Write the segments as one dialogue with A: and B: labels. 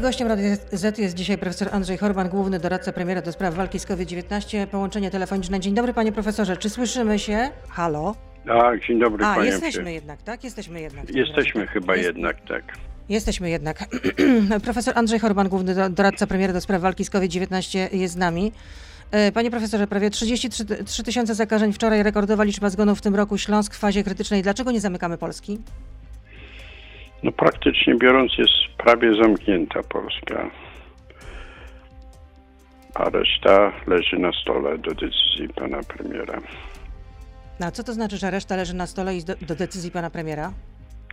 A: Gościem Rady Z jest dzisiaj profesor Andrzej Horban, główny doradca premiera do spraw walki z COVID-19. Połączenie telefoniczne. Dzień dobry panie profesorze, czy słyszymy się? Halo?
B: Tak, dzień dobry
A: A,
B: panie.
A: jesteśmy jednak, tak? Jesteśmy jednak. w takim
B: Jesteśmy
A: razie.
B: chyba
A: Jest-
B: jednak, tak.
A: Jesteśmy jednak. Profesor Andrzej Horban, główny do- doradca premiera do spraw walki z COVID-19 jest z nami. E, Panie profesorze, prawie 33 ty- 3 tysiące zakażeń wczoraj, rekordowa liczba zgonów w tym roku, Śląsk w fazie krytycznej. Dlaczego nie zamykamy Polski?
B: No praktycznie biorąc jest prawie zamknięta Polska. A reszta leży na stole do decyzji pana premiera.
A: No, a co to znaczy, że reszta leży na stole i do, do decyzji pana premiera?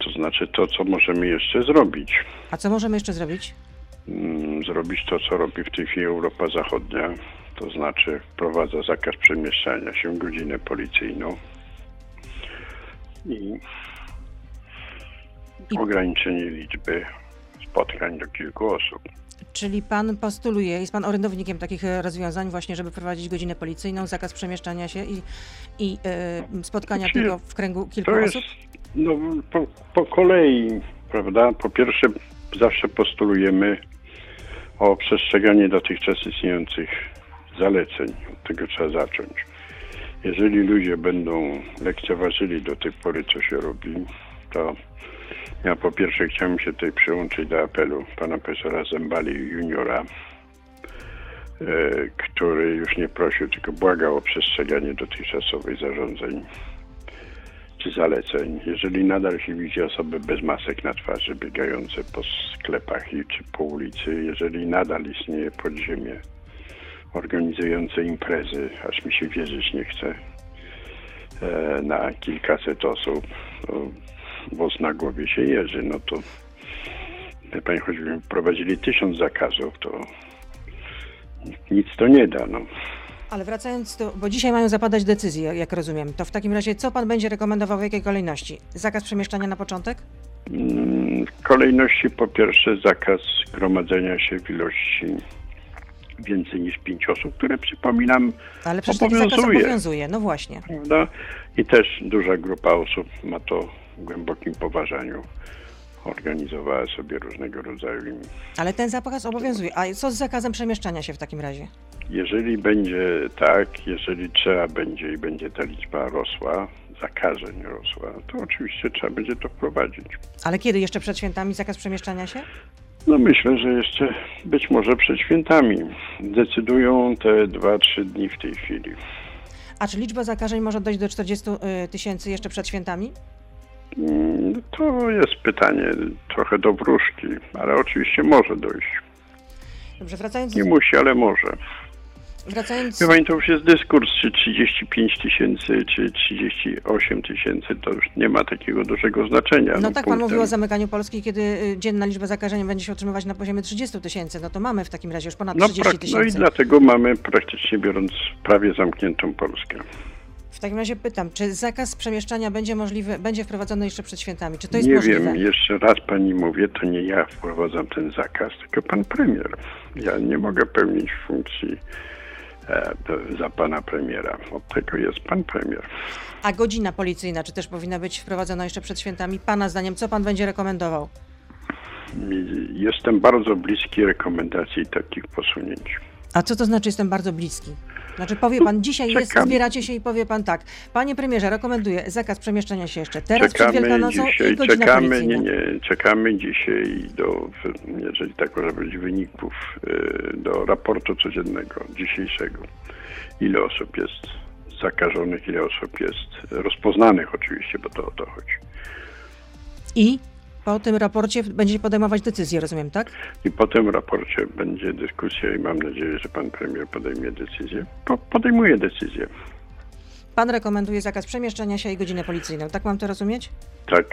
B: To znaczy to, co możemy jeszcze zrobić.
A: A co możemy jeszcze zrobić?
B: Mm, Zrobić to, co robi w tej chwili Europa Zachodnia. To znaczy wprowadza zakaz przemieszczania się, godzinę policyjną i
A: I-
B: ograniczenie liczby spotkań do kilku osób.
A: Czyli pan postuluje, jest pan orędownikiem takich e, rozwiązań właśnie, żeby wprowadzić godzinę policyjną, zakaz przemieszczania się i, i e, spotkania
B: Znaczy,
A: tylko w kręgu kilku
B: To jest
A: osób?
B: no, po, po kolei, prawda? Po pierwsze, zawsze postulujemy o przestrzeganie dotychczas istniejących zaleceń. Od tego trzeba zacząć. Jeżeli ludzie będą lekceważyli do tej pory, co się robi, to ja po pierwsze chciałem się tutaj przyłączyć do apelu pana profesora Zembali juniora, e, który już nie prosił, tylko błagał o przestrzeganie dotychczasowych zarządzeń czy zaleceń. Jeżeli nadal się widzi osoby bez masek na twarzy biegające po sklepach i czy po ulicy, jeżeli nadal istnieje podziemie organizujące imprezy, aż mi się wierzyć nie chce, e, na kilkaset osób, włos na głowie się jeży, no to wie pani, choćby prowadzili tysiąc zakazów, to nic to nie da, no.
A: Ale wracając do, bo dzisiaj mają zapadać decyzje, jak rozumiem, to w takim razie co pan będzie rekomendował w jakiej kolejności? Zakaz przemieszczania na początek?
B: Mm, W kolejności po pierwsze zakaz gromadzenia się w ilości więcej niż pięć osób, które przypominam,
A: Ale przecież taki zakaz
B: Obowiązuje.
A: obowiązuje, no właśnie.
B: prawda? I też duża grupa osób ma to głębokim poważaniu. Organizowała sobie różnego rodzaju. im-
A: Ale ten zakaz obowiązuje. A co z zakazem przemieszczania się w takim razie?
B: Jeżeli będzie tak, jeżeli trzeba będzie i będzie ta liczba rosła, zakażeń rosła, to oczywiście trzeba będzie to wprowadzić.
A: Ale kiedy? Jeszcze przed świętami zakaz przemieszczania się?
B: No myślę, że jeszcze być może przed świętami. Decydują te 2-3 dni w tej chwili.
A: A czy liczba zakażeń może dojść do 40 y, tysięcy jeszcze przed świętami?
B: Mm, To jest pytanie trochę do wróżki, ale oczywiście może dojść.
A: Dobrze, wracając,
B: Nie musi, ale może.
A: wracając
B: Wie pani, to już jest dyskurs, czy 35 tysięcy, czy 38 tysięcy, to już nie ma takiego dużego znaczenia.
A: No tak pan
B: punktem-
A: mówił o zamykaniu Polski, kiedy y, dzienna liczba zakażeń będzie się utrzymywać na poziomie 30 tysięcy. No to mamy w takim razie już ponad
B: no,
A: 30
B: prak- no i
A: tysięcy.
B: dlatego mamy praktycznie biorąc prawie zamkniętą Polskę.
A: W takim razie pytam, czy zakaz przemieszczania będzie możliwy, będzie wprowadzony jeszcze przed świętami? Czy to jest
B: nie
A: możliwe?
B: wiem, jeszcze raz pani mówię, to nie ja wprowadzam ten zakaz, tylko pan premier. Ja nie mogę pełnić funkcji e, do- za pana premiera. Od tego jest pan premier.
A: A godzina policyjna, czy też powinna być wprowadzona jeszcze przed świętami? Pana zdaniem, co pan będzie rekomendował?
B: Jestem bardzo bliski rekomendacji takich posunięć.
A: A co to znaczy, jestem bardzo bliski? Znaczy powie pan, dzisiaj jest, zbieracie się i powie pan tak. Panie premierze, rekomenduję zakaz przemieszczania się jeszcze teraz przed
B: Czekamy
A: Wielkanocą
B: dzisiaj,
A: i godzina
B: czekamy, nie, nie, czekamy dzisiaj do, jeżeli tak może być, wyników e, do raportu codziennego, dzisiejszego. Ile osób jest zakażonych, ile osób jest rozpoznanych oczywiście, bo to o to chodzi.
A: I po tym raporcie będziecie podejmować decyzję, rozumiem, tak?
B: I po tym raporcie będzie dyskusja i mam nadzieję, że pan premier podejmie decyzję. Po, podejmuje decyzję.
A: Pan rekomenduje zakaz przemieszczania się i godzinę policyjną. Tak mam to rozumieć?
B: Tak.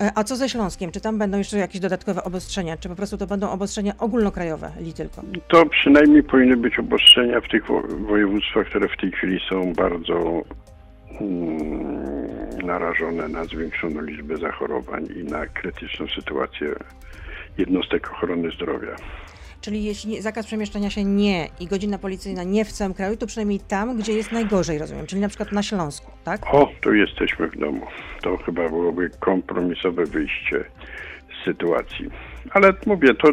A: E, A co ze Śląskiem? Czy tam będą jeszcze jakieś dodatkowe obostrzenia? Czy po prostu to będą obostrzenia ogólnokrajowe, li tylko?
B: To przynajmniej powinny być obostrzenia w tych wo- województwach, które w tej chwili są bardzo narażone na zwiększoną liczbę zachorowań i na krytyczną sytuację jednostek ochrony zdrowia.
A: Czyli jeśli zakaz przemieszczania się nie i godzina policyjna nie w całym kraju, to przynajmniej tam, gdzie jest najgorzej, rozumiem, czyli na przykład na Śląsku, tak?
B: O, tu jesteśmy w domu. To chyba byłoby kompromisowe wyjście z sytuacji. Ale mówię, to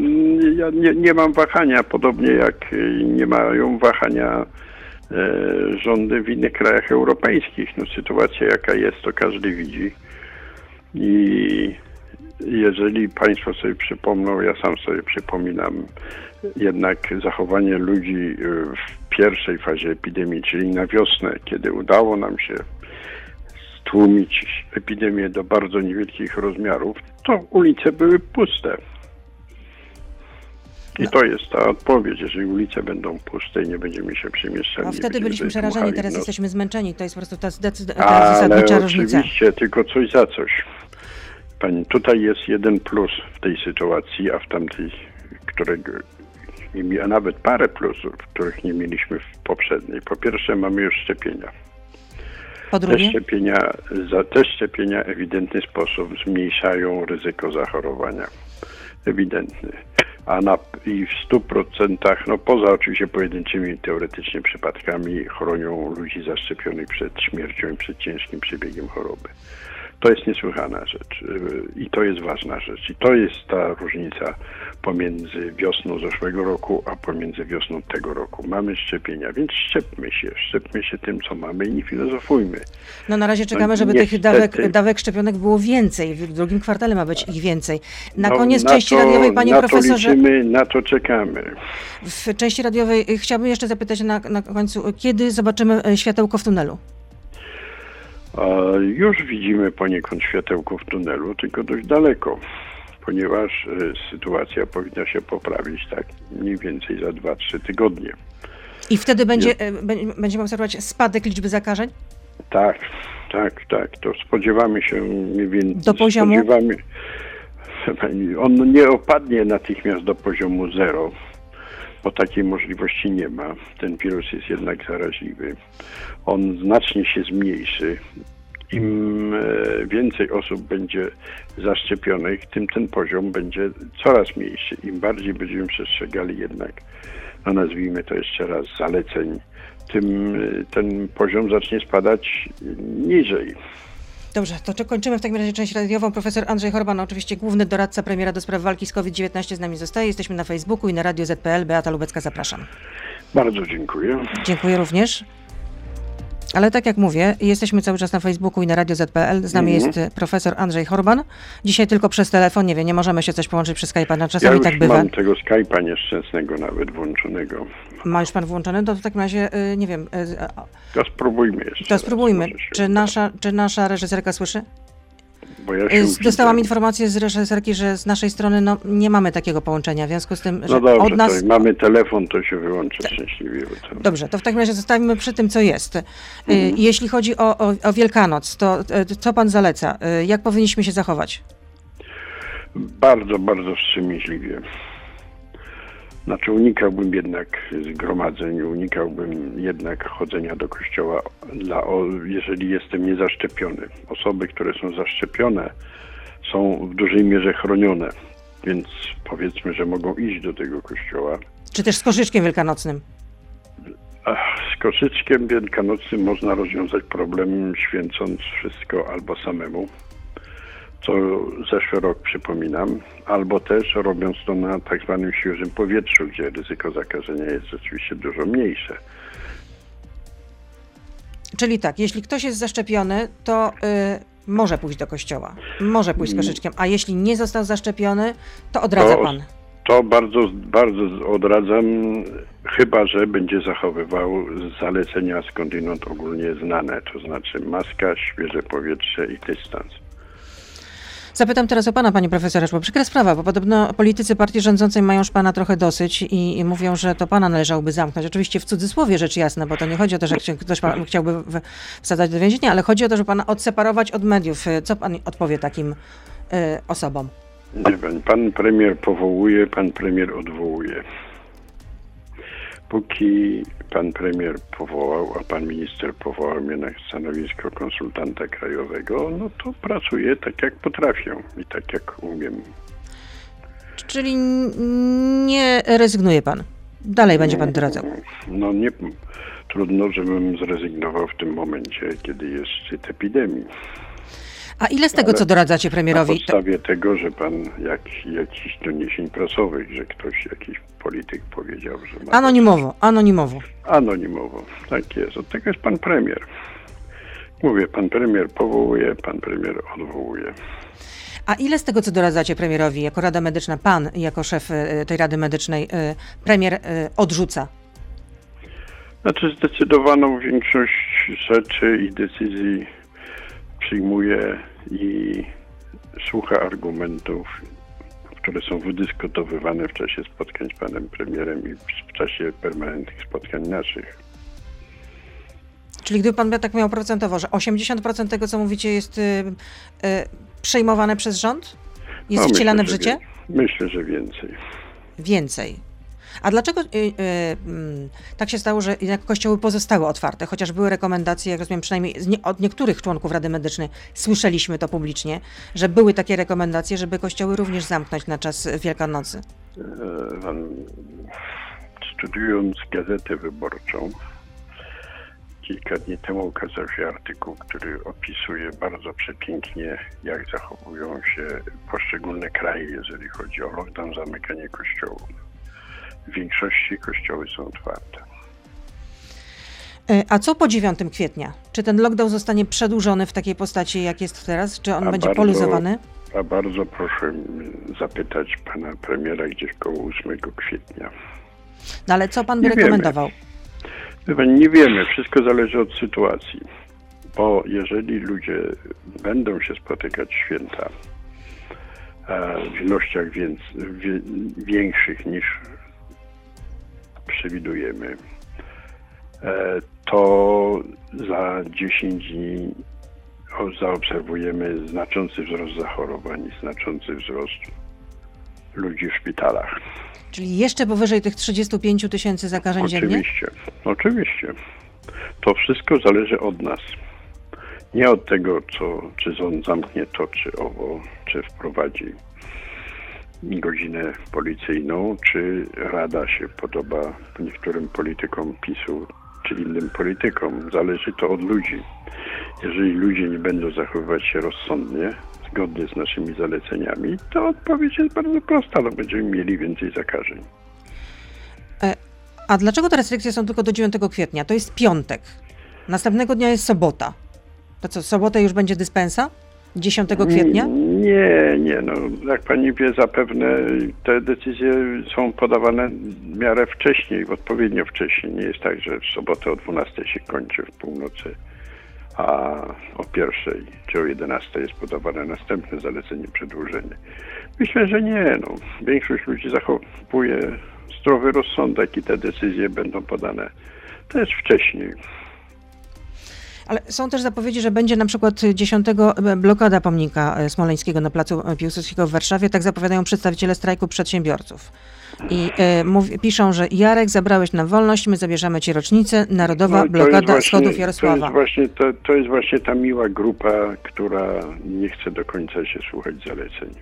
B: ja nie, nie mam wahania, podobnie jak y, nie mają wahania rządy w innych krajach europejskich. No, sytuacja jaka jest, to każdy widzi. I jeżeli Państwo sobie przypomną, ja sam sobie przypominam jednak zachowanie ludzi y, w pierwszej fazie epidemii, czyli na wiosnę, kiedy udało nam się stłumić epidemię do bardzo niewielkich rozmiarów, to ulice były puste. I to jest ta odpowiedź. Jeżeli ulice będą puste i nie będziemy się przemieszczali.
A: No,
B: nie
A: wtedy byliśmy przerażeni, teraz
B: nos.
A: jesteśmy zmęczeni. To jest po prostu ta, zdecyd- ta
B: Ale
A: zasadnicza różnica.
B: oczywiście, tylko coś za coś. Pani, tutaj jest jeden plus w tej sytuacji, a w tamtej, którego, a nawet parę plusów, których nie mieliśmy w poprzedniej. Po pierwsze, mamy już szczepienia.
A: Po
B: Te
A: drugie,
B: szczepienia, za te szczepienia w ewidentny sposób zmniejszają ryzyko zachorowania. Ewidentny. A na, i w 100%, no poza oczywiście pojedynczymi teoretycznie przypadkami, chronią ludzi zaszczepionych przed śmiercią i przed ciężkim przebiegiem choroby. To jest niesłychana rzecz yy, i to jest ważna rzecz. I to jest ta różnica pomiędzy wiosną zeszłego roku, a pomiędzy wiosną tego roku. Mamy szczepienia, więc szczepmy się, szczepmy się tym, co mamy i nie filozofujmy.
A: no na razie czekamy, żeby
B: niestety-
A: tych dawek, dawek szczepionek było więcej. W drugim kwartale ma być ich więcej. Na
B: No,
A: koniec
B: na
A: części
B: to,
A: radiowej, panie
B: na
A: profesorze,
B: To liczymy, na to czekamy.
A: w części radiowej y, chciałabym jeszcze zapytać na, na końcu, kiedy zobaczymy y, światełko w tunelu?
B: Już widzimy poniekąd światełko w tunelu, tylko dość daleko, ponieważ e, sytuacja powinna się poprawić tak mniej więcej za 2-3 tygodnie.
A: I wtedy będzie, y, bę- będziemy obserwować spadek liczby zakażeń?
B: Tak, tak, tak. To spodziewamy się mniej więcej.
A: Do poziomu?
B: Spodziewamy, on nie opadnie natychmiast do poziomu zero, bo takiej możliwości nie ma. Ten wirus jest jednak zaraźliwy. On znacznie się zmniejszy. Im e, więcej osób będzie zaszczepionych, tym ten poziom będzie coraz mniejszy. Im bardziej będziemy przestrzegali jednak, no nazwijmy to jeszcze raz, zaleceń, tym e, ten poziom zacznie spadać niżej.
A: Dobrze, to czy kończymy w takim razie część radiową. Profesor Andrzej Horban, oczywiście główny doradca premiera do spraw walki z COVID-19 z nami zostaje. Jesteśmy na Facebooku i na Radio ZPL. Beata Lubecka, zapraszam.
B: Bardzo dziękuję.
A: Dziękuję również. Ale tak jak mówię, jesteśmy cały czas na Facebooku i na Radio ZPL. Z nami
B: Mhm.
A: jest e, profesor Andrzej Horban. Dzisiaj tylko przez telefon, nie wiem, nie możemy się coś połączyć przez Skype'a, na
B: Ja
A: czasami
B: już
A: tak bywa.
B: mam tego Skype'a nieszczęsnego nawet włączonego.
A: Ma już pan włączony? To w takim razie, y, nie wiem, y,
B: To spróbujmy jeszcze.
A: to spróbujmy. Czy nasza, czy nasza reżyserka słyszy?
B: Bo ja.
A: Dostałam informację z reżyserki, że z naszej strony no, nie mamy takiego połączenia, w związku z tym, że
B: No dobrze,
A: od nas...
B: to mamy telefon, to się wyłączy szczęśliwie. bo to-
A: Dobrze, to w takim razie zostawimy przy tym, co jest. Y,
B: Mhm.
A: Jeśli chodzi o, o, o Wielkanoc, to y, co pan zaleca? Y, Jak powinniśmy się zachować?
B: Bardzo, bardzo wstrzemięźliwie. Znaczy unikałbym jednak zgromadzeń, unikałbym jednak chodzenia do kościoła, dla, jeżeli jestem niezaszczepiony. Osoby, które są zaszczepione, są w dużej mierze chronione, więc powiedzmy, że mogą iść do tego kościoła.
A: Czy też z koszyczkiem wielkanocnym?
B: Z koszyczkiem wielkanocnym można rozwiązać problem święcąc wszystko albo samemu, co zeszły rok przypominam, albo też robiąc to na tak zwanym świeżym powietrzu, gdzie ryzyko zakażenia jest rzeczywiście dużo mniejsze.
A: Czyli tak, jeśli ktoś jest zaszczepiony, to y, może pójść do kościoła, może pójść z koszyczkiem, a jeśli nie został zaszczepiony, to odradza
B: To-
A: pan.
B: To bardzo, bardzo odradzam, chyba że będzie zachowywał zalecenia skądinąd ogólnie znane, to znaczy maska, świeże powietrze i dystans.
A: Zapytam teraz o pana, panie profesorze, bo przykra sprawa, bo podobno politycy partii rządzącej mają już pana trochę dosyć i, i mówią, że to pana należałoby zamknąć. Oczywiście w cudzysłowie rzecz jasna, bo to nie chodzi o to, że ktoś pan chciałby wsadzać do więzienia, ale chodzi o to, żeby pana odseparować od mediów. Co pan odpowie takim y, osobom?
B: Wiem, pan premier powołuje, pan premier odwołuje. Póki pan premier powołał, a pan minister powołał mnie na stanowisko konsultanta krajowego, no to pracuję tak jak potrafię i tak jak umiem.
A: Czyli nie rezygnuje pan. Dalej będzie pan doradzał.
B: No nie, trudno, żebym zrezygnował w tym momencie, kiedy jest szczyt epidemii.
A: A ile z tego,
B: Ale
A: co doradzacie
B: Na
A: premierowi? To,
B: podstawie tego, że pan jak, jakichś doniesień prasowych, że ktoś, jakiś polityk powiedział, że ma...
A: anonimowo, anonimowo.
B: Anonimowo, tak jest. Od tego jest pan premier. Mówię, pan premier powołuje, pan premier odwołuje.
A: A ile z tego, co doradzacie premierowi jako Rada Medyczna, pan jako szef e, tej Rady Medycznej, e, premier e, odrzuca?
B: Znaczy zdecydowaną większość rzeczy i decyzji przyjmuje i słucha argumentów, które są wydyskutowywane w czasie spotkań z panem premierem i w czasie permanentnych spotkań naszych.
A: Czyli gdyby pan tak miał procentowo, że 80% tego, co mówicie, jest y, y, przejmowane przez rząd? Jest
B: No,
A: wcielane w
B: myślę, że
A: życie?
B: wie- Myślę, że więcej.
A: Więcej. A dlaczego y, y, mm, tak się stało, że jednak kościoły pozostały otwarte, chociaż były rekomendacje, jak rozumiem, przynajmniej nie, od niektórych członków Rady Medycznej, słyszeliśmy to publicznie, że były takie rekomendacje, żeby kościoły również zamknąć na czas Wielkanocy.
B: E, Studiując gazetę wyborczą, kilka dni temu ukazał się artykuł, który opisuje bardzo przepięknie, jak zachowują się poszczególne kraje, jeżeli chodzi o lockdown, zamykanie kościołów. W większości kościoły są otwarte.
A: Y, A co po 9 kwietnia? Czy ten lockdown zostanie przedłużony w takiej postaci, jak jest teraz? Czy on
B: A
A: będzie
B: bardzo-
A: poluzowany?
B: A bardzo proszę zapytać pana premiera gdzieś koło 8 kwietnia.
A: No ale co pan by
B: Nie wiemy.
A: rekomendował?
B: Wie pan, Nie wiemy, wszystko zależy od sytuacji. Bo jeżeli ludzie będą się spotykać święta e, w ilościach więc, wie, większych niż przewidujemy, e, to za 10 dni zaobserwujemy znaczący wzrost zachorowań i znaczący wzrost ludzi w szpitalach.
A: Czyli jeszcze powyżej tych 35 tysięcy zakażeń dziennie?
B: Oczywiście, oczywiście. To wszystko zależy od nas. Nie od tego, co, czy on zamknie to, czy owo, czy wprowadzi godzinę policyjną, czy Rada się podoba niektórym politykom PiSu, czy innym politykom. Zależy to od ludzi. Jeżeli ludzie nie będą zachowywać się rozsądnie, zgodnie z naszymi zaleceniami, to odpowiedź jest bardzo prosta. No, będziemy mieli więcej zakażeń.
A: E, A dlaczego te restrykcje są tylko do 9 kwietnia? To jest piątek. Następnego dnia jest sobota. To co, w sobotę już będzie dyspensa? 10 kwietnia?
B: Nie, nie, no jak pani wie, zapewne te decyzje są podawane w miarę wcześniej, odpowiednio wcześniej. Nie jest tak, że w sobotę o 12 się kończy w północy, a o pierwszej czy o 11 jest podawane następne zalecenie, przedłużenie. Myślę, że nie, no. Większość ludzi zachowuje zdrowy rozsądek i te decyzje będą podane też wcześniej.
A: Ale są też zapowiedzi, że będzie na przykład 10 blokada pomnika e, smoleńskiego na placu Piłsudskiego w Warszawie. Tak zapowiadają przedstawiciele strajku przedsiębiorców. I e, mówi, piszą, że Jarek, zabrałeś nam wolność, my zabierzemy ci rocznicę. Narodowa
B: No to
A: blokada
B: właśnie-
A: schodów
B: To
A: Jarosława.
B: jest, właśnie, to, to jest właśnie ta miła grupa, która nie chce do końca się słuchać zaleceń.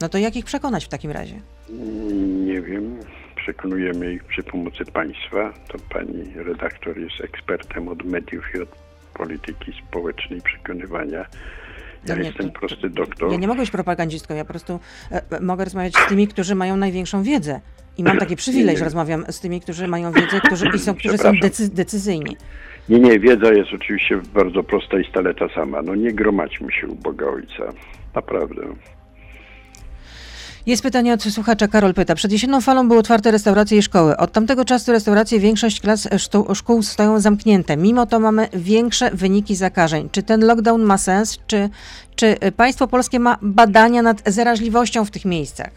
A: No to jak ich przekonać w takim razie?
B: Nie wiem, przekonujemy ich przy pomocy państwa. To pani redaktor jest ekspertem od mediów i od polityki społecznej przekonywania. Ja
A: nie,
B: jestem prosty doktor.
A: Ja nie mogę być propagandzistką, ja po prostu e, e, mogę rozmawiać z tymi, którzy mają największą wiedzę. I mam taki przywilej,
B: Nie.
A: że rozmawiam z tymi, którzy mają wiedzę, którzy, i są, którzy są decy, decyzyjni.
B: Nie, nie, wiedza jest oczywiście bardzo prosta i stale ta sama. No nie gromadźmy się u Boga Ojca. Naprawdę.
A: Jest pytanie od słuchacza. Karol pyta. Przed jesienną falą były otwarte restauracje i szkoły. Od tamtego czasu restauracje, większość klas e, sztu- szkół stoją zamknięte. Mimo to mamy większe wyniki zakażeń. Czy ten lockdown ma sens? Czy, czy e, państwo polskie ma badania nad zaraźliwością w tych miejscach?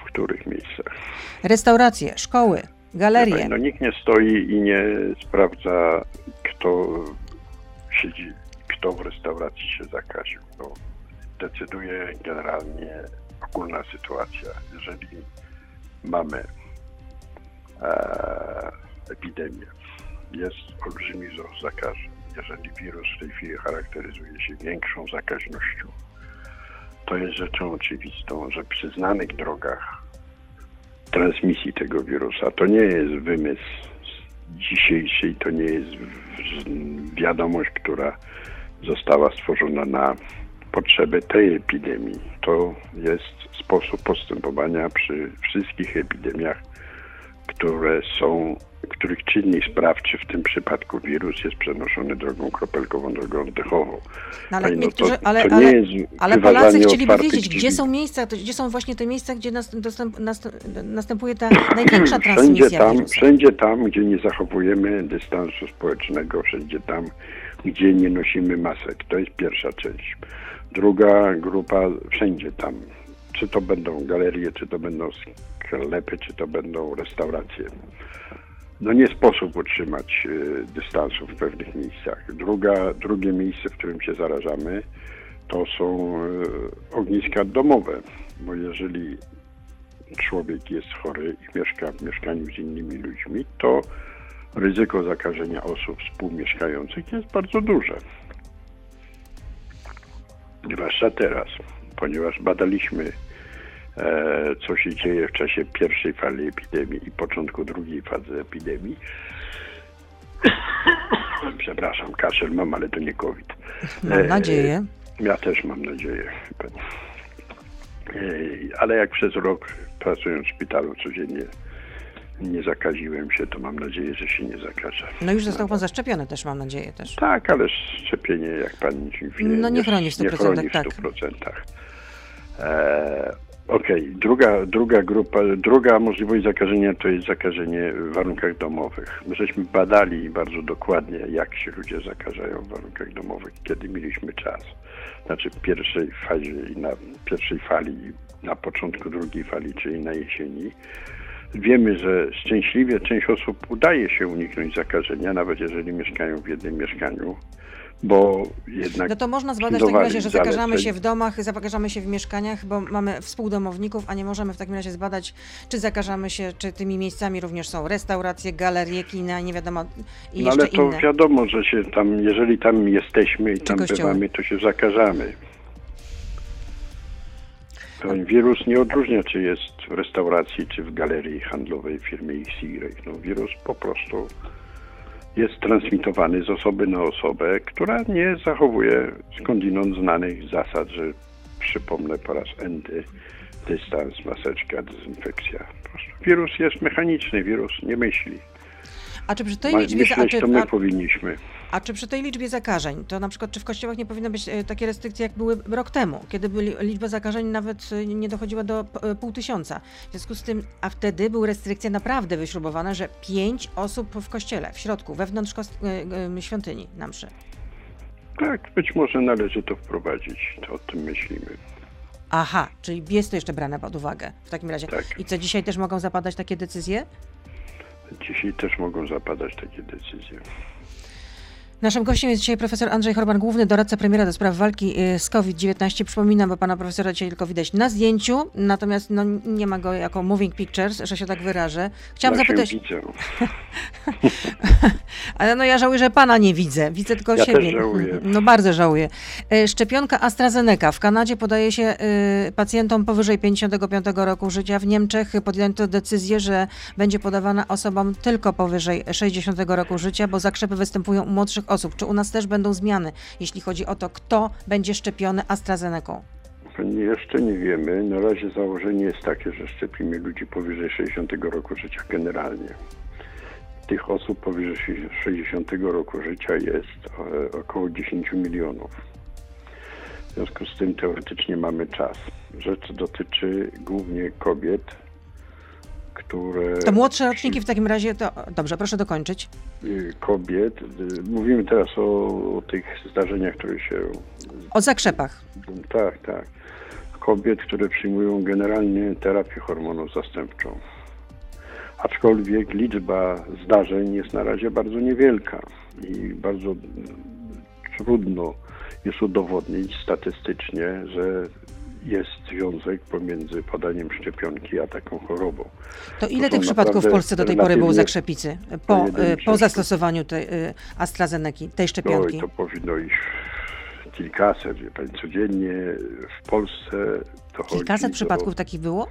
B: W których miejscach?
A: Restauracje, szkoły, galerie.
B: No nikt nie stoi i nie sprawdza, kto siedzi, kto w restauracji się zakaził. No, decyduje generalnie ogólna sytuacja. Jeżeli mamy e, epidemię, jest olbrzymi wzrost zakażeń, jeżeli wirus w tej chwili charakteryzuje się większą zakaźnością, to jest rzeczą oczywistą, że przy znanych drogach transmisji tego wirusa. To nie jest wymysł dzisiejszej to nie jest wiadomość, która została stworzona na potrzeby tej epidemii. To jest sposób postępowania przy wszystkich epidemiach, które są, których czynnik sprawczy, w tym przypadku wirus, jest przenoszony drogą kropelkową, drogą oddechową.
A: No, ale,
B: no to,
A: ale,
B: to nie
A: ale, ale Polacy chcieliby wiedzieć, gdzie są miejsca, gdzie są właśnie te miejsca, gdzie następ, następuje ta największa
B: Wszędzie
A: transmisja
B: tam,
A: wirusa.
B: wszędzie tam, gdzie nie zachowujemy dystansu społecznego, wszędzie tam, gdzie nie nosimy masek. To jest pierwsza część. Druga grupa, wszędzie tam. Czy to będą galerie, czy to będą sklepy, czy to będą restauracje. No nie sposób utrzymać y, dystansu w pewnych miejscach. Druga, drugie miejsce, w którym się zarażamy, to są y, ogniska domowe, bo jeżeli człowiek jest chory i mieszka w mieszkaniu z innymi ludźmi, to ryzyko zakażenia osób współmieszkających jest bardzo duże. Zwłaszcza teraz, ponieważ badaliśmy, e, co się dzieje w czasie pierwszej fali epidemii i początku drugiej fazy epidemii. Przepraszam, kaszel mam, ale to nie COVID.
A: Mam
B: E,
A: nadzieję.
B: Ja też mam nadzieję. Ej, Ale jak przez rok pracując w szpitalu codziennie nie zakaziłem się, to mam nadzieję, że się nie zakażę.
A: No już został pan zaszczepiony też, mam nadzieję też.
B: Tak, ale szczepienie, jak pani wie,
A: No nie chroni w 100%,
B: nie chroni w
A: tak.
B: 100%. E, Okej, druga, druga grupa, druga możliwość zakażenia to jest zakażenie w warunkach domowych. My żeśmy badali bardzo dokładnie, jak się ludzie zakażają w warunkach domowych, kiedy mieliśmy czas. Znaczy w pierwszej fazie i na pierwszej fali, na początku drugiej fali, czyli na jesieni. Wiemy, że szczęśliwie część osób udaje się uniknąć zakażenia, nawet jeżeli mieszkają w jednym mieszkaniu, bo jednak
A: No to można zbadać w takim razie, że zakażamy
B: zaleceń.
A: się w domach, zakażamy się w mieszkaniach, bo mamy współdomowników, a nie możemy w takim razie zbadać, czy zakażamy się, czy tymi miejscami również są restauracje, galerie, kina, nie wiadomo, i
B: No ale to
A: inne.
B: wiadomo, że się tam, jeżeli tam jesteśmy i tam
A: kościoły.
B: bywamy, to się zakażamy. Wirus nie odróżnia, czy jest w restauracji, czy w galerii handlowej firmy XY. No, wirus po prostu jest transmitowany z osoby na osobę, która nie zachowuje skądinąd znanych zasad, że przypomnę po raz enty, dystans, maseczka, dezynfekcja. Wirus jest mechaniczny, wirus nie myśli.
A: A czy przy tej liczbie, a czy,
B: to my
A: a,
B: powinniśmy.
A: a czy przy tej liczbie zakażeń, to na przykład czy w kościołach nie powinny być e, takie restrykcje, jak były rok temu, kiedy byli, liczba zakażeń nawet e, nie dochodziła do e, pół tysiąca. W związku z tym, a wtedy były restrykcje naprawdę wyśrubowane, że pięć osób w kościele, w środku, wewnątrz świątyni na mszy.
B: Tak, być może należy to wprowadzić, to o tym myślimy.
A: Aha, czyli jest to jeszcze brane pod uwagę w takim razie.
B: Tak.
A: I co dzisiaj też mogą zapadać takie decyzje?
B: Dzisiaj też mogą zapadać takie decyzje.
A: Naszym gościem jest dzisiaj profesor Andrzej Horban, główny doradca premiera do spraw walki y, z COVID-19. Przypominam, bo pana profesora dzisiaj tylko widać na zdjęciu, natomiast no, nie ma go jako moving pictures, że się tak wyrażę. Chciałam zapytać, ale no ja żałuję, że pana nie widzę, widzę tylko
B: Ja
A: siebie.
B: też żałuję.
A: No bardzo żałuję. E, Szczepionka AstraZeneca w Kanadzie podaje się y, pacjentom powyżej 55 roku życia. W Niemczech podjęto decyzję, że będzie podawana osobom tylko powyżej 60 roku życia, bo zakrzepy występują u młodszych osób. Czy u nas też będą zmiany, jeśli chodzi o to, kto będzie szczepiony AstraZeneką?
B: Jeszcze nie wiemy. Na razie założenie jest takie, że szczepimy ludzi powyżej 60 roku życia generalnie. Tych osób powyżej 60 roku życia jest e, około 10 milionów. W związku z tym teoretycznie mamy czas. Rzecz dotyczy głównie kobiet, które...
A: To młodsze roczniki w takim razie, to dobrze, proszę dokończyć.
B: y, kobiet. y, Mówimy teraz o, o tych zdarzeniach, które się.
A: O zakrzepach.
B: Tak, tak. Kobiet, które przyjmują generalnie terapię hormonów zastępczą. Aczkolwiek liczba zdarzeń jest na razie bardzo niewielka i bardzo mm, trudno jest udowodnić statystycznie, że jest związek pomiędzy podaniem szczepionki a taką chorobą.
A: To ile
B: są
A: tych przypadków w Polsce do tej pory było zakrzepicy po, y, po zastosowaniu tej y, AstraZeneki, tej szczepionki?
B: To powinno iść kilkaset, wie pani, codziennie w Polsce to
A: Kilkaset
B: do-
A: przypadków takich było?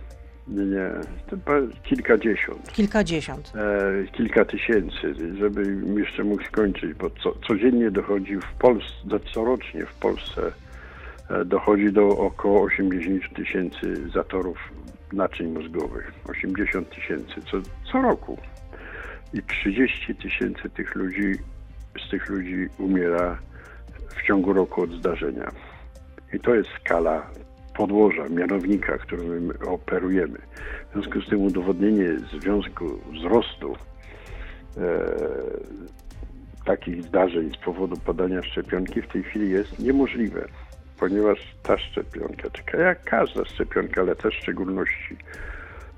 B: Nie, nie, to kilkadziesiąt.
A: Kilkadziesiąt.
B: E, kilka tysięcy, żeby jeszcze mógł skończyć, bo co, codziennie dochodzi w Polsce, corocznie w Polsce e, dochodzi do około 80 tysięcy zatorów naczyń mózgowych. 80 tysięcy co, co roku. I 30 tysięcy tych ludzi, z tych ludzi umiera w ciągu roku od zdarzenia. I to jest skala podłoża, mianownika, którym my operujemy. W związku z tym udowodnienie związku wzrostu e, takich zdarzeń z powodu podania szczepionki w tej chwili jest niemożliwe, ponieważ ta szczepionka, taka jak każda szczepionka, ale też w szczególności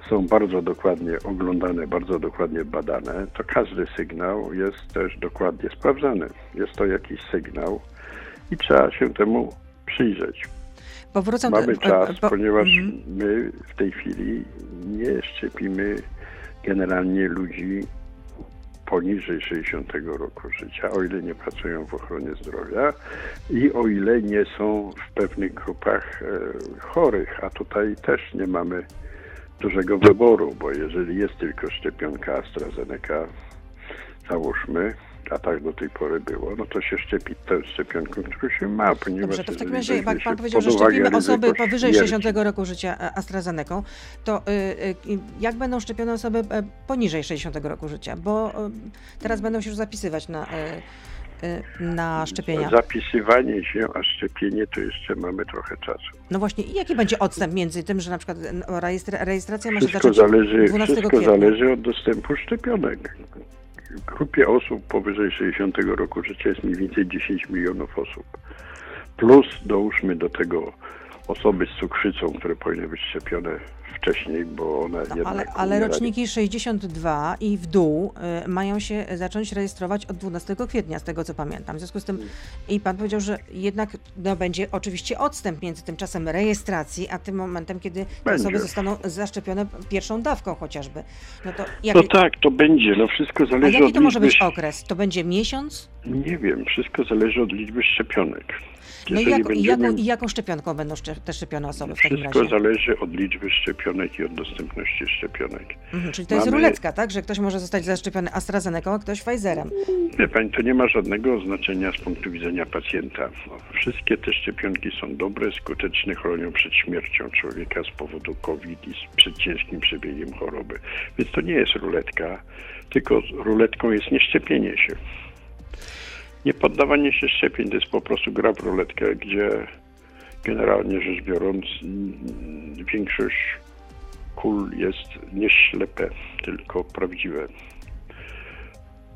B: są bardzo dokładnie oglądane, bardzo dokładnie badane, to każdy sygnał jest też dokładnie sprawdzany. Jest to jakiś sygnał i trzeba się temu przyjrzeć. Mamy
A: do,
B: czas,
A: po-
B: ponieważ
A: Mhm.
B: my w tej chwili nie szczepimy generalnie ludzi poniżej 60 roku życia, o ile nie pracują w ochronie zdrowia i o ile nie są w pewnych grupach e, chorych, a tutaj też nie mamy dużego wyboru, bo jeżeli jest tylko szczepionka AstraZeneca, załóżmy, a tak do tej pory było, no to się szczepi tą szczepionką, którą się ma, ponieważ
A: Dobrze, to w takim razie, jak pan powiedział, że szczepimy osoby powyżej
B: śmierci,
A: 60 roku życia e, AstraZeneką, to y, y, jak będą szczepione osoby e, poniżej 60 roku życia? Bo y, teraz będą się już zapisywać na, y, na szczepienia.
B: Zapisywanie się, a szczepienie to jeszcze mamy trochę czasu.
A: No właśnie, i jaki będzie odstęp między tym, że na przykład no, rejestra, rejestracja ma się
B: Wszystko
A: zacząć
B: zależy,
A: 12
B: wszystko
A: kwietnia?
B: zależy od dostępu szczepionek. Grupie osób powyżej 60 roku życia jest mniej więcej 10 milionów osób. Plus dołóżmy do tego osoby z cukrzycą, które powinny być szczepione wcześniej, bo one
A: No,
B: jednak...
A: ale, ale roczniki 62 i w dół y, mają się zacząć rejestrować od 12 kwietnia, z tego co pamiętam. W związku z tym i pan powiedział, że jednak no, będzie oczywiście odstęp między tym czasem rejestracji, a tym momentem, kiedy te osoby zostaną zaszczepione pierwszą dawką chociażby. No to jak,
B: No tak, to będzie. No wszystko
A: a
B: zależy
A: jaki
B: od
A: to może być okres? To będzie miesiąc?
B: Nie wiem, wszystko zależy od liczby szczepionek.
A: No i,
B: Jeżeli
A: jak,
B: będziemy-
A: jaką, jaką szczepionką będą te szczepione osoby w takim
B: Wszystko
A: razie?
B: zależy od liczby szczepionek i od dostępności szczepionek.
A: Mhm, czyli to jest
B: Mamy-
A: rulecka, tak? Że ktoś może zostać zaszczepiony AstraZeneką, a ktoś Pfizerem.
B: Wie pani, to nie ma żadnego znaczenia z punktu widzenia pacjenta. No, Wszystkie te szczepionki są dobre, skuteczne, chronią przed śmiercią człowieka z powodu COVID i przed ciężkim przebiegiem choroby. Więc to nie jest ruletka, tylko ruletką jest nieszczepienie się. Nie poddawanie się szczepień to jest po prostu gra w ruletkę, gdzie generalnie rzecz biorąc mm, większość kul jest nie ślepe, tylko prawdziwe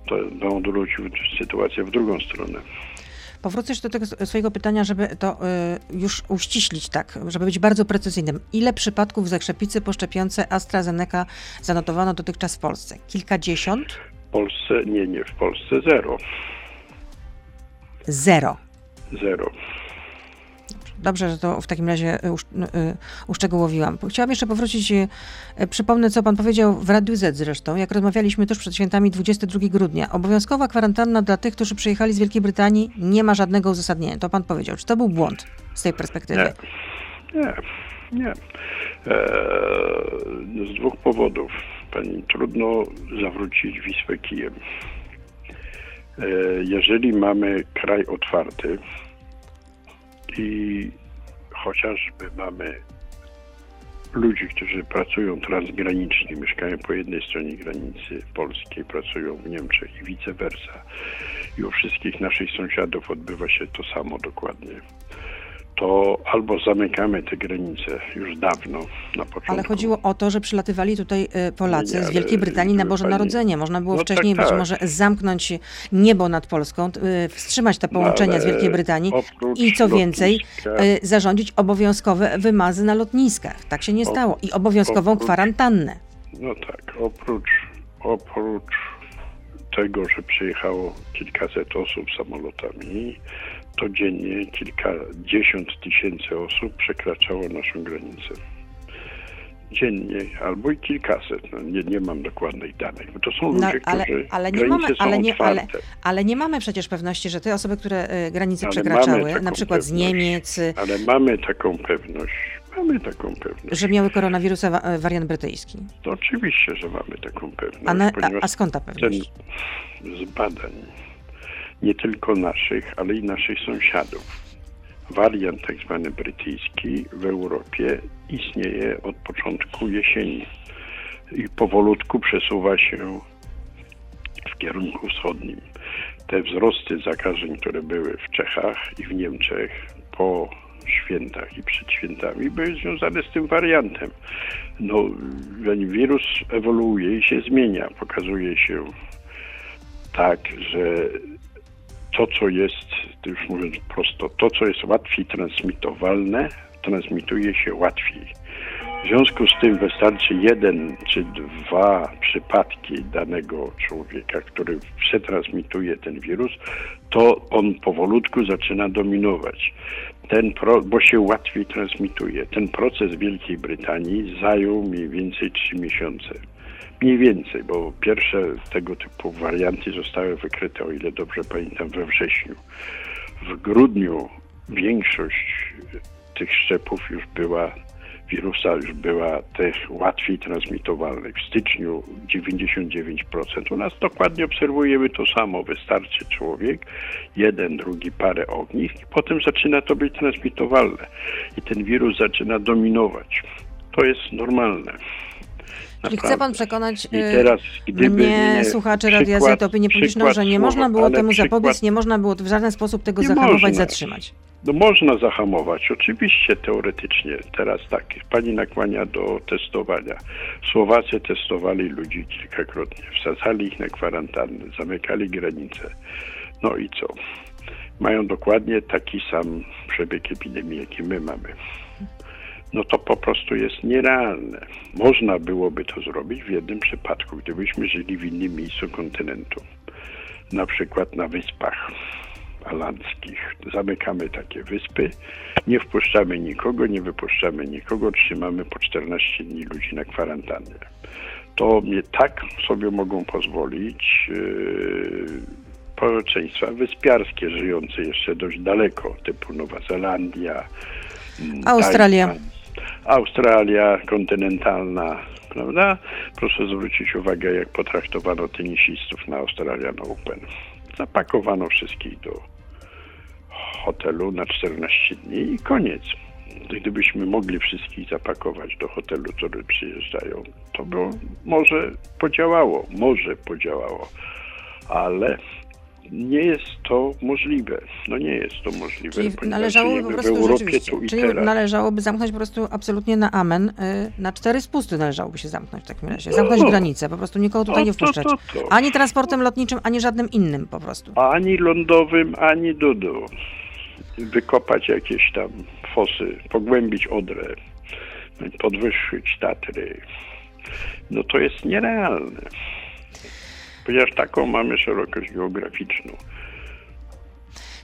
B: to no, odwrócił sytuację w drugą stronę.
A: Powrócę jeszcze do tego swojego pytania, żeby to y, już uściślić tak, żeby być bardzo precyzyjnym. Ile przypadków zakrzepicy po szczepionce AstraZeneca zanotowano dotychczas w Polsce? Kilkadziesiąt?
B: W Polsce, nie, nie, w Polsce zero.
A: Zero.
B: Zero.
A: Dobrze, że to w takim razie y, usz, y, uszczegółowiłam. Chciałam jeszcze powrócić, y, y, przypomnę, co pan powiedział w Radiu Z zresztą, jak rozmawialiśmy tuż przed świętami 22 grudnia. Obowiązkowa kwarantanna dla tych, którzy przyjechali z Wielkiej Brytanii, nie ma żadnego uzasadnienia. To pan powiedział. Czy to był błąd z tej perspektywy?
B: Nie, nie, nie. Eee, z dwóch powodów. Pani, trudno zawrócić Wisłę kijem. Eee, jeżeli mamy kraj otwarty i chociażby mamy ludzi, którzy pracują transgranicznie, mieszkają po jednej stronie granicy polskiej, pracują w Niemczech i vice versa. I u wszystkich naszych sąsiadów odbywa się to samo dokładnie. To albo zamykamy te granice już dawno, na początku.
A: Ale chodziło o to, że przylatywali tutaj y, Polacy
B: Nie,
A: z Wielkiej Brytanii na Boże Narodzenie. Można było
B: No
A: wcześniej
B: tak,
A: być
B: tak.
A: może zamknąć niebo nad Polską, y, wstrzymać te połączenia z
B: Ale
A: Wielkiej Brytanii
B: oprócz
A: i co więcej,
B: lotniska-
A: y, zarządzić obowiązkowe wymazy na lotniskach. Tak się nie stało. I obowiązkową
B: oprócz-
A: kwarantannę.
B: No tak, oprócz, oprócz tego, że przyjechało kilkaset osób samolotami, to dziennie kilkadziesiąt tysięcy osób przekraczało naszą granicę. Dziennie, albo i kilkaset. No, nie, nie mam dokładnych danych, bo to są ludzie,
A: No, ale,
B: którzy
A: ale, nie mamy, ale, nie, ale, ale nie mamy przecież pewności, że te osoby, które y, granice
B: Ale
A: przekraczały, na przykład z. Niemiec, y,
B: Ale mamy taką pewność, Mamy taką pewność.
A: Że miały koronawirusa e, wariant brytyjski.
B: To oczywiście, że mamy taką pewność.
A: A, na, a, a skąd ta
B: ten
A: pewność?
B: z badań, nie tylko naszych, ale i naszych sąsiadów, wariant tak zwany brytyjski w Europie istnieje od początku jesieni i powolutku przesuwa się w kierunku wschodnim. Te wzrosty zakażeń, które były w Czechach i w Niemczech po świętach i przed świętami, były związane z tym wariantem. No, wirus ewoluuje i się zmienia. Pokazuje się tak, że to, co jest, już mówiąc prosto, to, co jest łatwiej transmitowalne, transmituje się łatwiej. W związku z tym wystarczy jeden czy dwa przypadki danego człowieka, który przetransmituje ten wirus, to on powolutku zaczyna dominować. Ten pro, bo się łatwiej transmituje. Ten proces w Wielkiej Brytanii zajął mniej więcej trzy miesiące. Mniej więcej, bo pierwsze tego typu warianty zostały wykryte, o ile dobrze pamiętam, we wrześniu. W grudniu większość tych szczepów już była, wirusa już była tych łatwiej transmitowalnych. W styczniu 99%. U nas dokładnie obserwujemy to samo. Wystarczy człowiek, jeden, drugi, parę ognisk i potem zaczyna to być transmitowalne. I ten wirus zaczyna dominować. To jest normalne.
A: Czyli chce
B: Naprawdę.
A: pan przekonać
B: I
A: y,
B: teraz, gdyby
A: mnie,
B: nie
A: słuchaczy Radia Z, opinię publiczną, że nie można było temu
B: przykład-
A: zapobiec, nie można było w żaden sposób tego zahamować,
B: można.
A: zatrzymać.
B: No można zahamować, oczywiście teoretycznie. Teraz tak, pani nakłania do testowania. Słowacy testowali ludzi kilkakrotnie, wsadzali ich na kwarantannę, zamykali granice. No i co? Mają dokładnie taki sam przebieg epidemii, jaki my mamy. No to po prostu jest nierealne. Można byłoby to zrobić w jednym przypadku, gdybyśmy żyli w innym miejscu kontynentu. Na przykład na wyspach alandzkich. Zamykamy takie wyspy, nie wpuszczamy nikogo, nie wypuszczamy nikogo, trzymamy po 14 dni ludzi na kwarantannie. To mnie tak sobie mogą pozwolić yy, społeczeństwa wyspiarskie, żyjące jeszcze dość daleko, typu Nowa Zelandia, mm,
A: Australia.
B: Tajwan, Australia kontynentalna, prawda? Proszę zwrócić uwagę, jak potraktowano tenisistów na Australian Open. Zapakowano wszystkich do hotelu na 14 dni i koniec. Gdybyśmy mogli wszystkich zapakować do hotelu, które przyjeżdżają, to by może podziałało, może podziałało, ale nie jest to możliwe. No nie jest to możliwe.
A: Czyli należałoby po prostu
B: w Europie tu i
A: czyli
B: teraz.
A: należałoby zamknąć po prostu absolutnie na amen, y, na cztery spusty należałoby się zamknąć w takim razie. Zamknąć
B: No.
A: granice, po prostu nikogo tutaj
B: No
A: nie
B: to-
A: wpuszczać.
B: to- to.
A: Ani transportem lotniczym, ani żadnym innym po prostu.
B: Ani lądowym, ani dudu. Wykopać jakieś tam fosy, pogłębić Odrę, podwyższyć Tatry. No to jest nierealne. Ponieważ taką mamy szerokość geograficzną.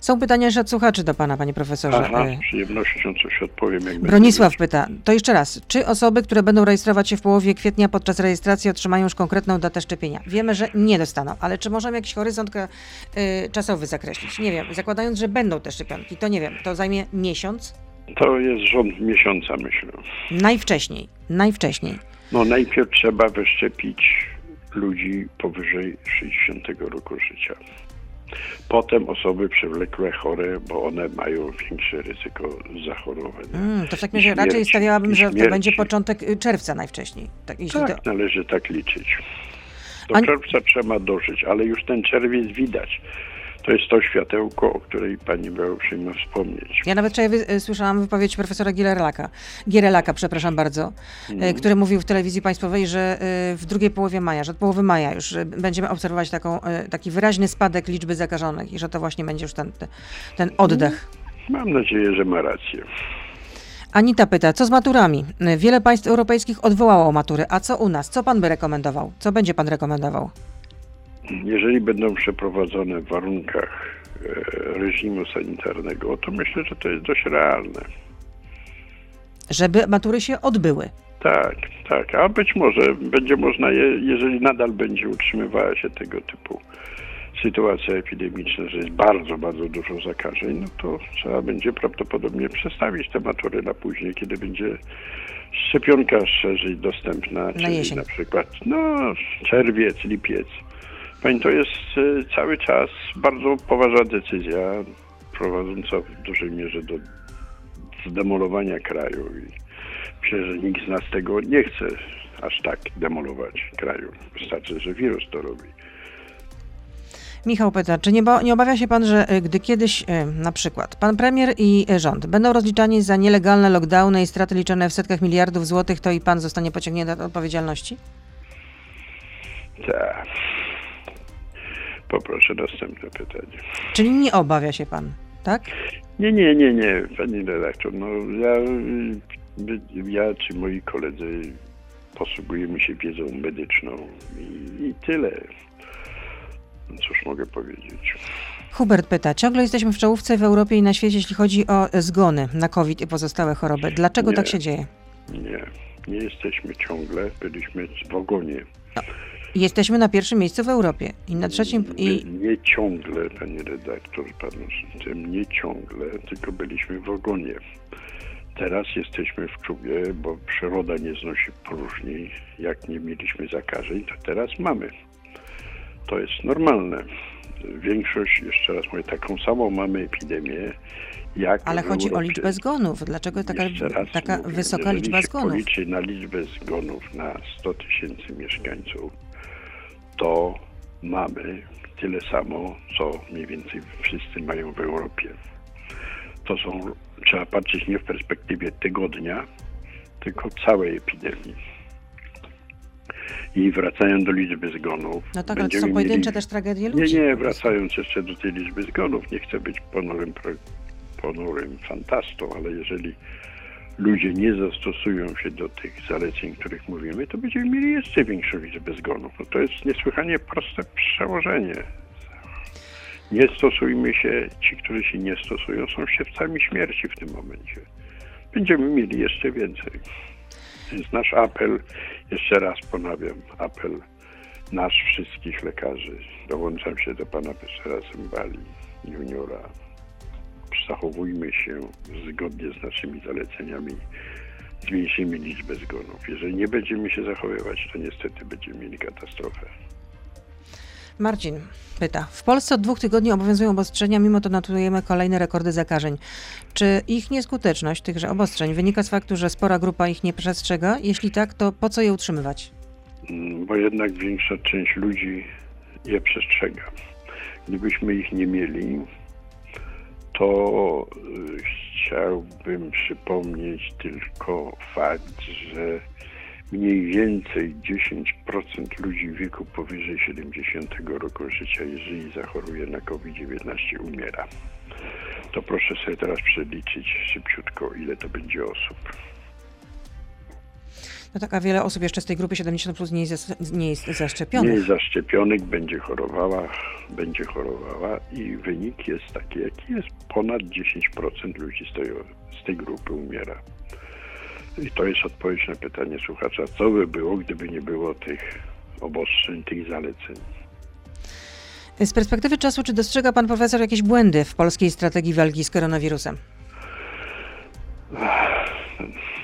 A: Są pytania od słuchaczy do pana, panie profesorze.
B: Aha, z przyjemnością coś odpowiem. Jak
A: Bronisław
B: wiedział.
A: pyta, to jeszcze raz, czy osoby, które będą rejestrować się w połowie kwietnia podczas rejestracji otrzymają już konkretną datę szczepienia? Wiemy, że nie dostaną, ale czy możemy jakiś horyzont y, czasowy zakreślić? Nie wiem, zakładając, że będą te szczepionki, to nie wiem, to zajmie miesiąc?
B: To jest rząd miesiąca, myślę.
A: Najwcześniej, najwcześniej.
B: No najpierw trzeba wyszczepić ludzi powyżej 60 roku życia. Potem osoby przewlekłe, chore, bo one mają większe ryzyko zachorowań.
A: Mm, to w takim razie raczej stawiałabym, że to będzie początek y, czerwca najwcześniej. Tak,
B: Tak,
A: to...
B: należy tak liczyć. Do czerwca trzeba dożyć, ale już ten czerwiec widać. To jest to światełko, o której pani miała uprzejmie wspomnieć.
A: Ja nawet wczoraj wy, y, słyszałam wypowiedź profesora Gierelaka, Gierelaka, przepraszam bardzo,
B: Mhm.
A: który mówił w telewizji państwowej, że y, w drugiej połowie maja, że od połowy maja już będziemy obserwować taką, taki wyraźny spadek liczby zakażonych i że to właśnie będzie już ten, ten- oddech.
B: Mam nadzieję, że ma rację.
A: Anita pyta, co z maturami? Wiele państw europejskich odwołało matury, a co u nas? Co pan by rekomendował? Co będzie pan rekomendował?
B: Jeżeli będą przeprowadzone w warunkach e, reżimu sanitarnego, to myślę, że to jest dość realne.
A: Żeby matury się odbyły.
B: Tak, tak. A być może będzie można, je, jeżeli nadal będzie utrzymywała się tego typu sytuacja epidemiczna, że jest bardzo, bardzo dużo zakażeń, no to trzeba będzie prawdopodobnie przestawić te matury na później, kiedy będzie szczepionka szerzej dostępna, czyli
A: jesień.
B: na przykład no, czerwiec, lipiec. Pani, to jest e, cały czas bardzo poważna decyzja, prowadząca w dużej mierze do zdemolowania kraju i myślę, że nikt z nas tego nie chce aż tak demolować kraju. Wystarczy, że wirus to robi.
A: Michał pyta, czy nie, nie obawia się pan, że y, gdy kiedyś y, na przykład pan premier i rząd będą rozliczani za nielegalne lockdowny i straty liczone w setkach miliardów złotych, to i pan zostanie pociągnięty do odpowiedzialności?
B: Tak. Poproszę następne pytanie.
A: Czyli nie obawia się pan, tak?
B: Nie, nie, nie, nie, pani redaktor. No ja, ja czy moi koledzy posługujemy się wiedzą medyczną i, i tyle. No Cóż mogę powiedzieć?
A: Hubert pyta, ciągle jesteśmy w czołówce w Europie i na świecie, jeśli chodzi o zgony na COVID i pozostałe choroby. Dlaczego
B: Nie.
A: tak się dzieje?
B: Nie, nie jesteśmy ciągle, byliśmy w ogonie.
A: Jesteśmy na pierwszym miejscu w Europie i na trzecim... I,
B: Nie, ciągle, panie redaktor, panu tym nie ciągle, tylko byliśmy w ogonie. Teraz jesteśmy w czubie, bo przyroda nie znosi próżni. Jak nie mieliśmy zakażeń, to teraz mamy. To jest normalne. Większość, jeszcze raz mówię, taką samą mamy epidemię, jak
A: ale chodzi o
B: Europie.
A: liczbę zgonów. Dlaczego taka, taka
B: mówię,
A: wysoka
B: jeżeli
A: liczba zgonów?
B: policzy na liczbę zgonów na 100 tysięcy mieszkańców, to mamy tyle samo, co mniej więcej wszyscy mają w Europie. To są, trzeba patrzeć nie w perspektywie tygodnia, tylko całej epidemii. I wracając do liczby zgonów.
A: No tak, ale to są pojedyncze
B: mieli-
A: też tragedie
B: nie,
A: ludzi.
B: nie, wracając jeszcze do tej liczby zgonów, nie chcę być ponurym, ponurym fantastą, ale jeżeli ludzie nie zastosują się do tych zaleceń, których mówimy, to będziemy mieli jeszcze większą liczbę zgonów. No to jest niesłychanie proste przełożenie. Nie stosujmy się, ci, którzy się nie stosują, są siewcami śmierci w tym momencie. Będziemy mieli jeszcze więcej. Więc nasz apel, jeszcze raz ponawiam, apel nasz wszystkich lekarzy. Dołączam się do pana profesora Symbali, juniora. Zachowujmy się zgodnie z naszymi zaleceniami. Zmniejszymy liczbę zgonów. Jeżeli nie będziemy się zachowywać, to niestety będziemy mieli katastrofę.
A: Marcin pyta. W Polsce od dwóch tygodni obowiązują obostrzenia, mimo to notujemy kolejne rekordy zakażeń. Czy ich nieskuteczność tychże obostrzeń wynika z faktu, że spora grupa ich nie przestrzega? Jeśli tak, to po co je utrzymywać?
B: Mm, bo jednak większa część ludzi je przestrzega. Gdybyśmy ich nie mieli, to y, chciałbym przypomnieć tylko fakt, że mniej więcej 10% ludzi w wieku powyżej 70 roku życia, jeżeli zachoruje na COVID-19, umiera. To proszę sobie teraz przeliczyć szybciutko, ile to będzie osób.
A: No tak, a wiele osób jeszcze z tej grupy 70 plus nie jest, nie jest zaszczepionych.
B: Mniej zaszczepionych będzie chorowała, będzie chorowała i wynik jest taki, jaki jest. Ponad 10% ludzi z tej, z tej grupy umiera. I to jest odpowiedź na pytanie słuchacza, co by było, gdyby nie było tych obostrzeń, tych zaleceń.
A: Z perspektywy czasu, czy dostrzega pan profesor jakieś błędy w polskiej strategii walki z koronawirusem?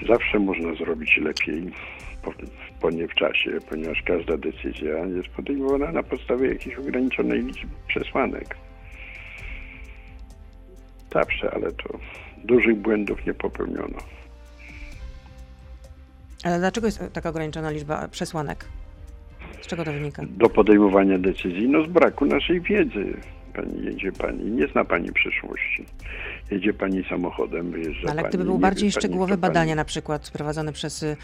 B: Zawsze można zrobić lepiej, po, nie w czasie, ponieważ każda decyzja jest podejmowana na podstawie jakiejś ograniczonej liczby przesłanek. Zawsze, ale to dużych błędów nie popełniono.
A: Ale dlaczego jest taka ograniczona liczba przesłanek? Z czego to wynika?
B: Do podejmowania decyzji, no z braku naszej wiedzy. Pani jedzie pani, nie zna pani przyszłości. Jedzie pani samochodem, wyjeżdża
A: Ale
B: pani.
A: gdyby były bardziej
B: pani,
A: szczegółowe
B: pani-
A: badania, na przykład prowadzone przez y,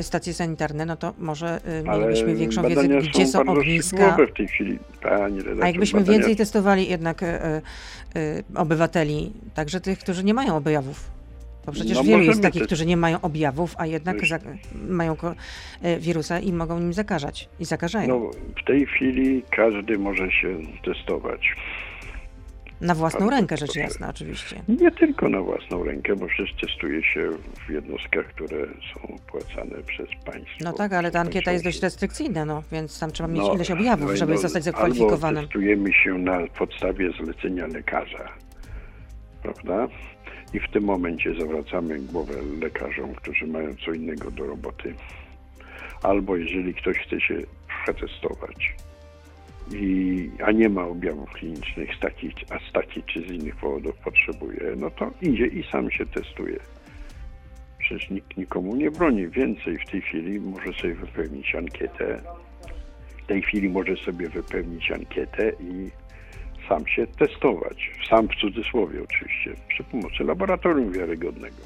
A: stacje sanitarne, no to może y,
B: Ale
A: mielibyśmy większą wiedzę,
B: badania
A: gdzie są ogniska.
B: w tej chwili. Pani redaktor,
A: A jakbyśmy
B: badania
A: więcej testowali jednak y, y, obywateli, także tych, którzy nie mają objawów. Bo przecież
B: No
A: wielu jest takich,
B: też-
A: którzy nie mają objawów, a jednak mają y, wirusa i mogą nim zakażać. I zakażają.
B: No, w tej chwili każdy może się testować.
A: Na własną
B: Bardzo
A: rękę, rzecz jasna, oczywiście.
B: Nie tylko na własną rękę, bo przecież testuje się w jednostkach, które są opłacane przez państwo.
A: No tak, ale ta ankieta jest dość restrykcyjna, no, więc tam trzeba mieć
B: No,
A: ileś objawów,
B: no
A: żeby
B: no,
A: zostać
B: Albo
A: zakwalifikowanym.
B: testujemy się na podstawie zlecenia lekarza, prawda? I w tym momencie zawracamy głowę lekarzom, którzy mają co innego do roboty. Albo jeżeli ktoś chce się przetestować, i, a nie ma objawów klinicznych z takich, a z takich czy z innych powodów potrzebuje, no to idzie i sam się testuje. Przecież nikt nikomu nie broni. Więcej w tej chwili może sobie wypełnić ankietę. W tej chwili może sobie wypełnić ankietę i sam się testować. Sam w cudzysłowie oczywiście, przy pomocy laboratorium wiarygodnego.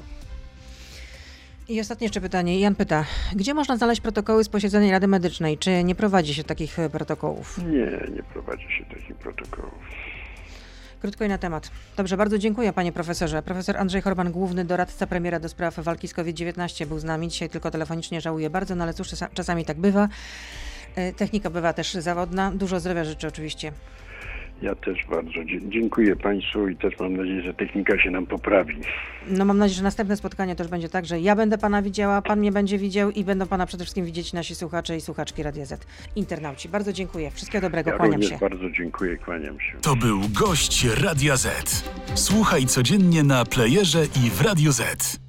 A: I ostatnie jeszcze pytanie. Jan pyta, gdzie można znaleźć protokoły z posiedzenia Rady Medycznej? Czy nie prowadzi się takich e, protokołów?
B: Nie, nie prowadzi się takich protokołów.
A: Krótko i na temat. Dobrze, bardzo dziękuję panie profesorze. Profesor Andrzej Horban, główny doradca premiera do spraw walki z COVID-19 był z nami. Dzisiaj tylko telefonicznie żałuję bardzo, no ale cóż, czasa- czasami tak bywa. E, Technika bywa też zawodna. Dużo zdrowia życzę oczywiście.
B: Ja też bardzo dziękuję Państwu i też mam nadzieję, że technika się nam poprawi.
A: No mam nadzieję, że następne spotkanie też będzie tak, że ja będę pana widziała, pan mnie będzie widział i będą pana przede wszystkim widzieć nasi słuchacze i słuchaczki Radia Z. Internauci. Bardzo dziękuję. Wszystkiego dobrego.
B: Ja
A: Kłaniam się.
B: bardzo dziękuję, kłaniam się.
C: To był gość Radia Z. Słuchaj codziennie na playerze i w Radio Z.